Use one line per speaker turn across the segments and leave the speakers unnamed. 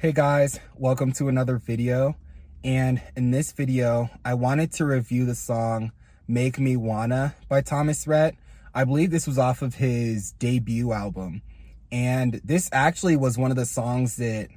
Hey guys, welcome to another video. And in this video, I wanted to review the song Make Me Wanna by Thomas Rhett. I believe this was off of his debut album. And this actually was one of the songs that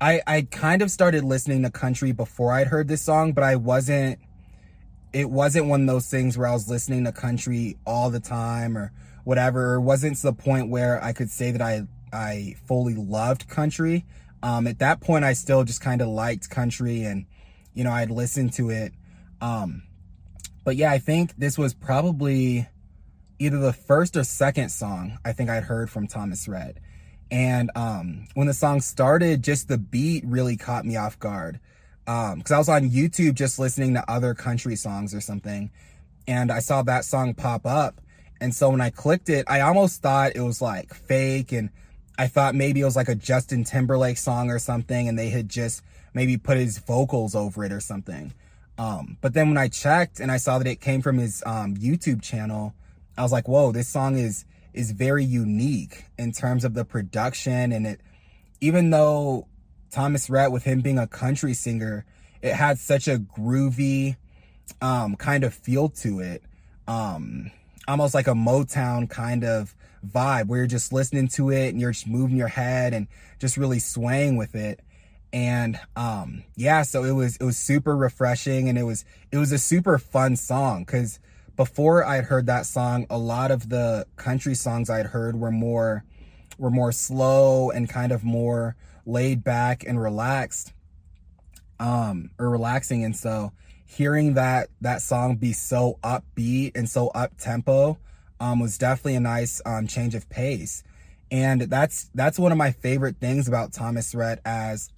I, I kind of started listening to country before I'd heard this song, but I wasn't, it wasn't one of those things where I was listening to country all the time or whatever. It wasn't to the point where I could say that I, I fully loved country. Um, at that point, I still just kind of liked country and, you know, I'd listen to it. Um, but yeah, I think this was probably either the first or second song I think I'd heard from Thomas Rhett. And um, when the song started, just the beat really caught me off guard. Because um, I was on YouTube just listening to other country songs or something. And I saw that song pop up. And so when I clicked it, I almost thought it was like fake and I thought maybe it was like a Justin Timberlake song or something and they had just maybe put his vocals over it or something. Um, but then when I checked and I saw that it came from his um, YouTube channel, I was like, whoa, this song is is very unique in terms of the production and it even though Thomas Rhett with him being a country singer, it had such a groovy um, kind of feel to it. Um, almost like a Motown kind of vibe where you're just listening to it and you're just moving your head and just really swaying with it. And um yeah, so it was it was super refreshing and it was it was a super fun song cuz before I'd heard that song, a lot of the country songs I'd heard were more were more slow and kind of more laid back and relaxed um or relaxing and so hearing that that song be so upbeat and so up tempo um, was definitely a nice um, change of pace. And that's that's one of my favorite things about Thomas Rhett as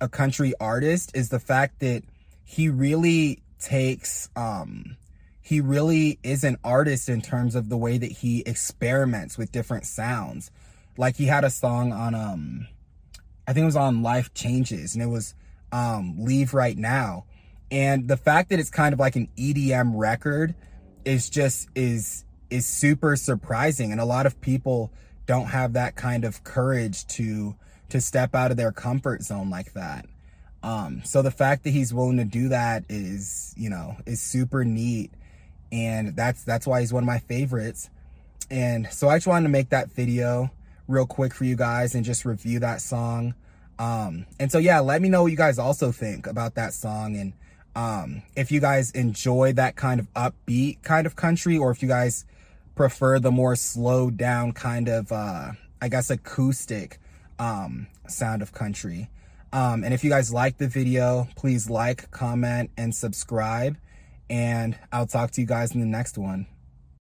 a country artist is the fact that he really takes um, he really is an artist in terms of the way that he experiments with different sounds. Like he had a song on um I think it was on Life Changes and it was um Leave Right Now. And the fact that it's kind of like an EDM record is just is is super surprising. And a lot of people don't have that kind of courage to, to step out of their comfort zone like that. Um, so the fact that he's willing to do that is, you know, is super neat. And that's, that's why he's one of my favorites. And so I just wanted to make that video real quick for you guys and just review that song. Um, and so, yeah, let me know what you guys also think about that song. And, um, if you guys enjoy that kind of upbeat kind of country, or if you guys prefer the more slowed down kind of, uh, I guess, acoustic um, sound of country. Um, and if you guys like the video, please like, comment, and subscribe. And I'll talk to you guys in the next one.